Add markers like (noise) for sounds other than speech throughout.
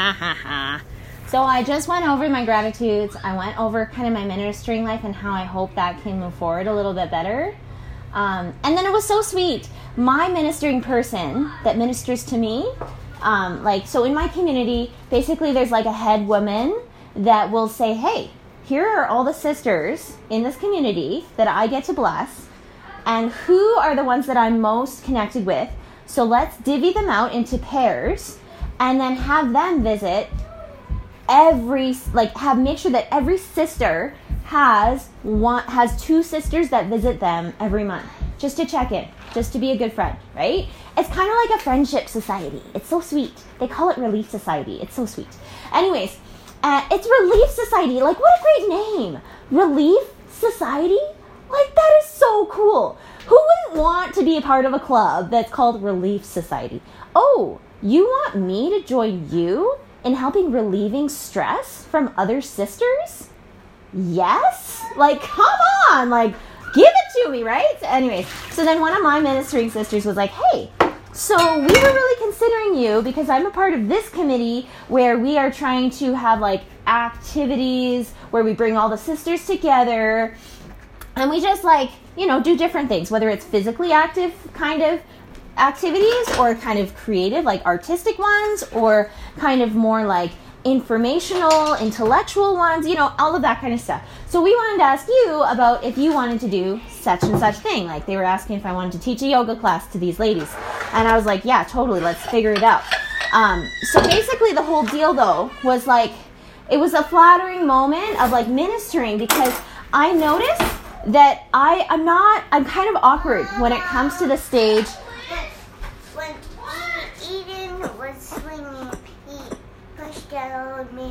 Ha ha. So I just went over my gratitudes. I went over kind of my ministering life and how I hope that can move forward a little bit better. Um, and then it was so sweet. My ministering person that ministers to me, um, like, so in my community, basically there's like a head woman that will say, hey, here are all the sisters in this community that I get to bless, and who are the ones that I'm most connected with. So let's divvy them out into pairs and then have them visit every like have make sure that every sister has one has two sisters that visit them every month just to check in just to be a good friend right? It's kind of like a friendship society. It's so sweet. They call it relief society. It's so sweet. Anyways uh, it's relief society. Like what a great name. Relief society? Like that is so cool. Who wouldn't want to be a part of a club that's called relief society? Oh you want me to join you in helping relieving stress from other sisters? Yes? Like, come on, like, give it to me, right? Anyways, so then one of my ministering sisters was like, hey, so we were really considering you because I'm a part of this committee where we are trying to have like activities where we bring all the sisters together and we just like, you know, do different things, whether it's physically active kind of activities or kind of creative, like artistic ones, or kind of more like informational, intellectual ones, you know, all of that kind of stuff. So we wanted to ask you about if you wanted to do such and such thing. Like they were asking if I wanted to teach a yoga class to these ladies. And I was like, yeah, totally, let's figure it out. Um, so basically, the whole deal though was like, it was a flattering moment of like ministering because I noticed that I, I'm not, I'm kind of awkward when it comes to the stage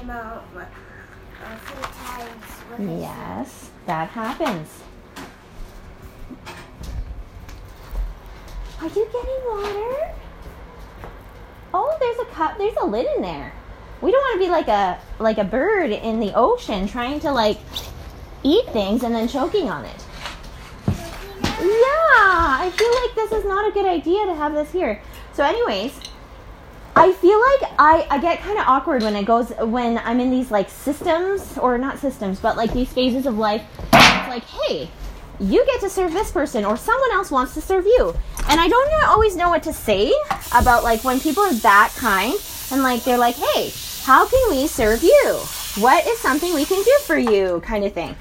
old a few times. Yes, that happens. Are you getting water? Oh, there's a cup. There's a lid in there. We don't want to be like a like a bird in the ocean trying to like eat things and then choking on it. Yeah, I feel like this is not a good idea to have this here. So, anyways, I feel like I, I get kind of awkward when it goes when I'm in these like systems or not systems, but like these phases of life. It's like, hey, you get to serve this person or someone else wants to serve you. And I don't always know what to say about like when people are that kind and like they're like, hey, how can we serve you? What is something we can do for you? Kind of thing.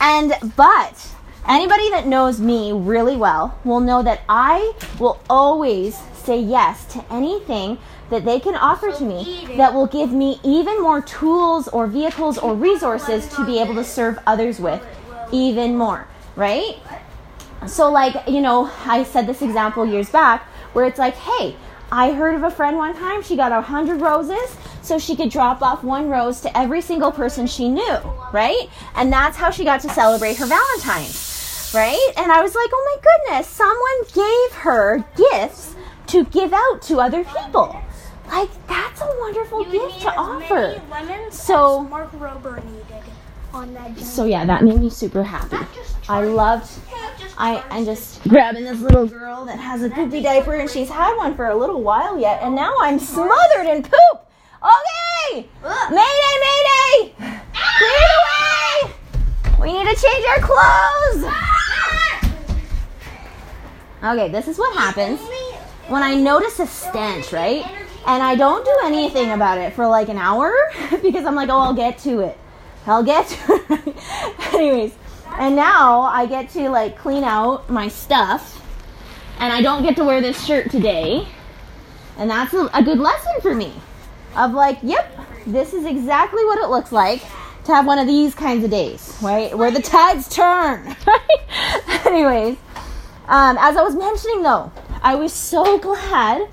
And but anybody that knows me really well will know that I will always say yes to anything that they can offer to me that will give me even more tools or vehicles or resources to be able to serve others with even more, right? So, like, you know, I said this example years back where it's like, hey, I heard of a friend one time, she got a hundred roses so she could drop off one rose to every single person she knew, right? And that's how she got to celebrate her Valentine's, right? And I was like, oh my goodness, someone gave her gifts to give out to other people. Like that's a wonderful you gift to offer. so Mark Rober needed on that. So yeah, that made me super happy. I loved. I am just grabbing this little girl that has a poopy diaper and she's had one for a little while yet, and now I'm smothered in poop. Okay, Mayday, Mayday, clear the way. We need to change our clothes. Okay, this is what happens when I notice a stench, right? And I don't do anything about it for like an hour (laughs) because I'm like, oh, I'll get to it. I'll get to it. (laughs) Anyways, and now I get to like clean out my stuff, and I don't get to wear this shirt today, and that's a, a good lesson for me. Of like, yep, this is exactly what it looks like to have one of these kinds of days, right? Where the tides turn. (laughs) Anyways, um, as I was mentioning though, I was so glad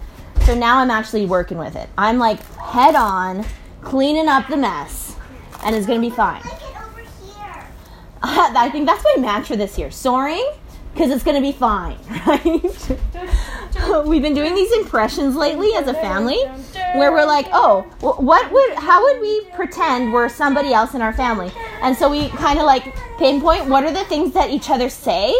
so now I'm actually working with it. I'm like head on, cleaning up the mess, and it's gonna be fine. (laughs) I think that's my mantra this year: soaring, because it's gonna be fine, (laughs) right? We've been doing these impressions lately as a family, where we're like, oh, what would, how would we pretend we're somebody else in our family? And so we kind of like pinpoint what are the things that each other say,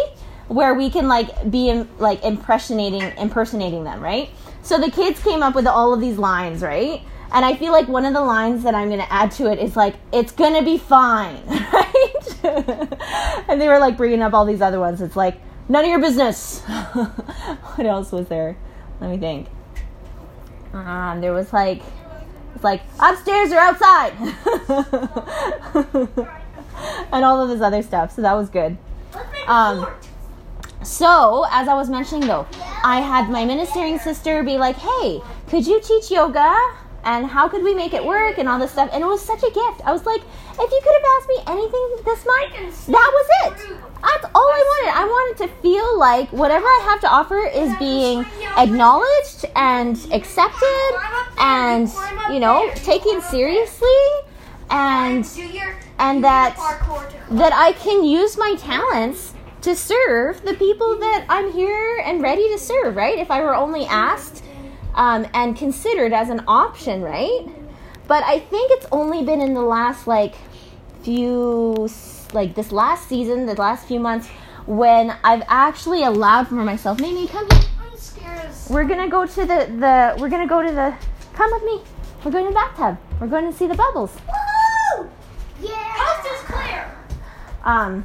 where we can like be like impressionating, impersonating them, right? So the kids came up with all of these lines, right? And I feel like one of the lines that I'm going to add to it is like, it's going to be fine, (laughs) right? and they were like bringing up all these other ones. It's like, none of your business. (laughs) what else was there? Let me think. Um, there was like, it's like upstairs or outside, (laughs) and all of this other stuff. So that was good. Um, so as I was mentioning though, I had my ministering sister be like, "Hey, could you teach yoga?" And how could we make it work and all this stuff? And it was such a gift. I was like, if you could have asked me anything this month, that was it. That's all I wanted. I wanted to feel like whatever I have to offer is being acknowledged and accepted and, you know, taken seriously and and that that I can use my talents to serve the people that I'm here and ready to serve, right? If I were only asked um, and considered as an option, right? But I think it's only been in the last like few, like this last season, the last few months, when I've actually allowed for myself. Mimi, come here. I'm scared. We're gonna go to the the. We're gonna go to the. Come with me. We're going to the bathtub. We're going to see the bubbles. Woo! Yeah. Coast is clear. Um,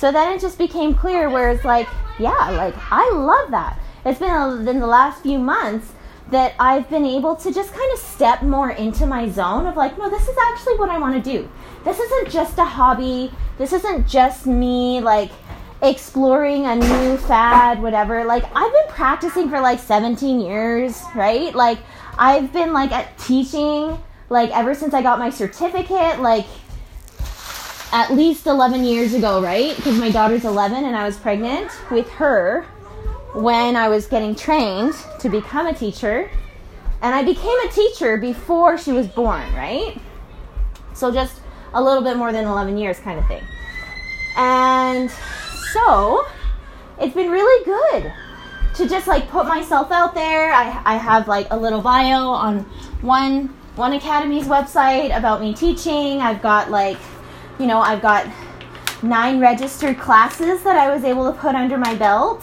so then it just became clear where it's like, yeah, like I love that. It's been in the last few months that I've been able to just kind of step more into my zone of like, no, this is actually what I want to do. This isn't just a hobby. This isn't just me like exploring a new fad, whatever. Like I've been practicing for like 17 years, right? Like I've been like at teaching like ever since I got my certificate, like at least 11 years ago, right? Because my daughter's 11 and I was pregnant with her when I was getting trained to become a teacher. And I became a teacher before she was born, right? So just a little bit more than 11 years kind of thing. And so it's been really good to just like put myself out there. I, I have like a little bio on one one academy's website about me teaching. I've got like, you know, I've got nine registered classes that I was able to put under my belt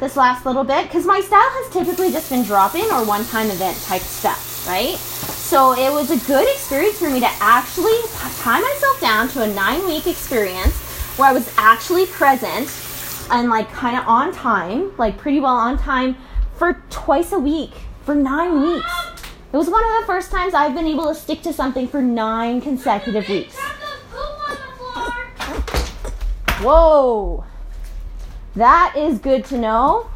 this last little bit because my style has typically just been drop in or one time event type stuff, right? So it was a good experience for me to actually tie myself down to a nine week experience where I was actually present and like kind of on time, like pretty well on time for twice a week for nine weeks. It was one of the first times I've been able to stick to something for nine consecutive weeks. Got the poop on the floor. Whoa! That is good to know.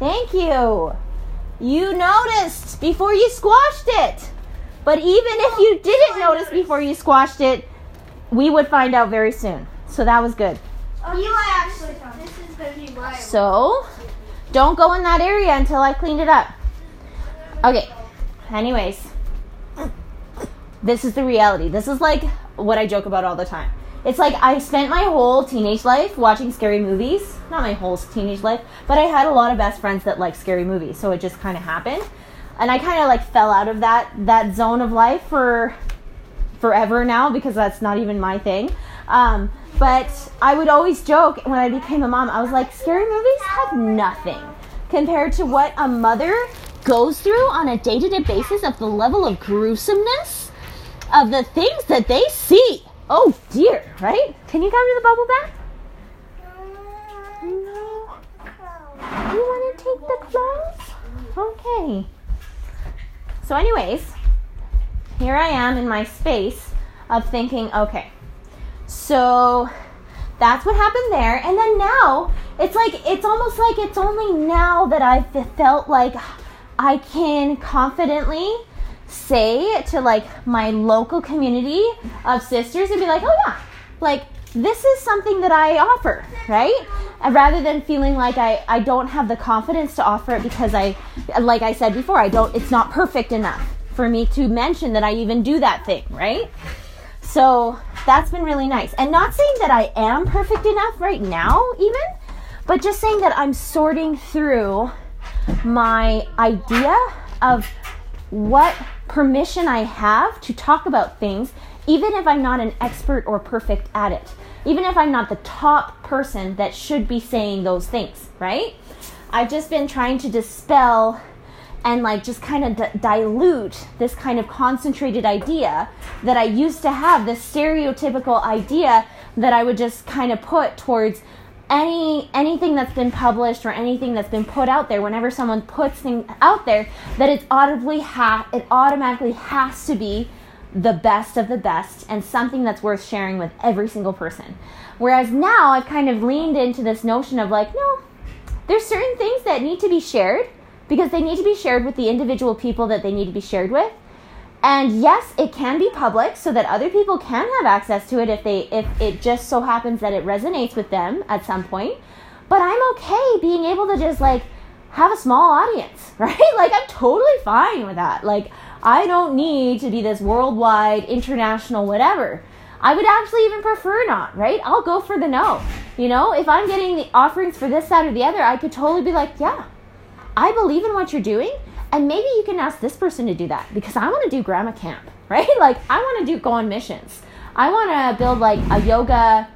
Thank you. You noticed before you squashed it. But even if you didn't notice before you squashed it, we would find out very soon. So that was good. You actually this is gonna be why. So, don't go in that area until I cleaned it up. Okay. Anyways, this is the reality. This is like what I joke about all the time. It's like I spent my whole teenage life watching scary movies. Not my whole teenage life, but I had a lot of best friends that like scary movies, so it just kind of happened. And I kind of like fell out of that that zone of life for forever now because that's not even my thing. Um, but I would always joke when I became a mom, I was like, scary movies have nothing compared to what a mother goes through on a day to day basis of the level of gruesomeness of the things that they see. Oh dear, right? Can you come to the bubble bath? No. You want to take the clothes? Okay. So, anyways, here I am in my space of thinking, okay, so that's what happened there. And then now, it's like, it's almost like it's only now that I've felt like I can confidently say to like my local community of sisters and be like, oh yeah, like this is something that I offer, right? And rather than feeling like I, I don't have the confidence to offer it because I, like I said before, I don't, it's not perfect enough for me to mention that I even do that thing, right? So that's been really nice. And not saying that I am perfect enough right now, even, but just saying that I'm sorting through my idea of what permission I have to talk about things, even if I'm not an expert or perfect at it, even if I'm not the top person that should be saying those things, right? I've just been trying to dispel and like just kind of d- dilute this kind of concentrated idea that I used to have, this stereotypical idea that I would just kind of put towards any anything that's been published or anything that's been put out there whenever someone puts things out there that it's audibly ha- it automatically has to be the best of the best and something that's worth sharing with every single person. Whereas now i've kind of leaned into this notion of like no there's certain things that need to be shared because they need to be shared with the individual people that they need to be shared with and yes it can be public so that other people can have access to it if they if it just so happens that it resonates with them at some point. But i'm okay being able to just like have a small audience (laughs) right? Like i'm totally fine with that. Like i don't need to be this worldwide international whatever. I would actually even prefer not right? I'll go for the no. You know if i'm getting the offerings for this side or the other i could totally be like yeah I believe in what you're doing, and maybe you can ask this person to do that because I want to do grandma camp, (laughs) right? Like I want to do go on missions. I want to build like a yoga,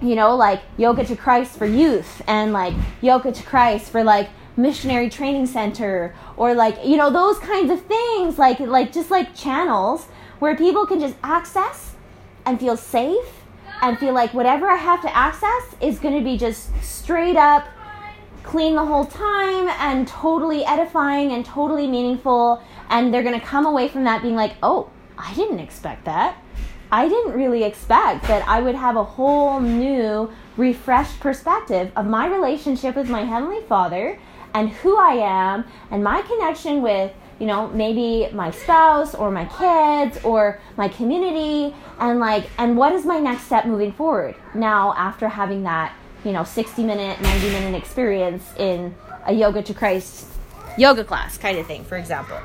you know, like yoga to Christ for youth and like yoga to Christ for like missionary training center or like you know those kinds of things like like just like channels where people can just access and feel safe and feel like whatever I have to access is going to be just straight up clean the whole time and totally edifying and totally meaningful. And they're going to come away from that being like, oh, I didn't expect that. I didn't really expect that I would have a whole new, refreshed perspective of my relationship with my Heavenly Father and who I am and my connection with, you know, maybe my spouse or my kids or my community and like, and what is my next step moving forward now after having that you know 60 minute 90 minute experience in a yoga to christ yoga class kind of thing for example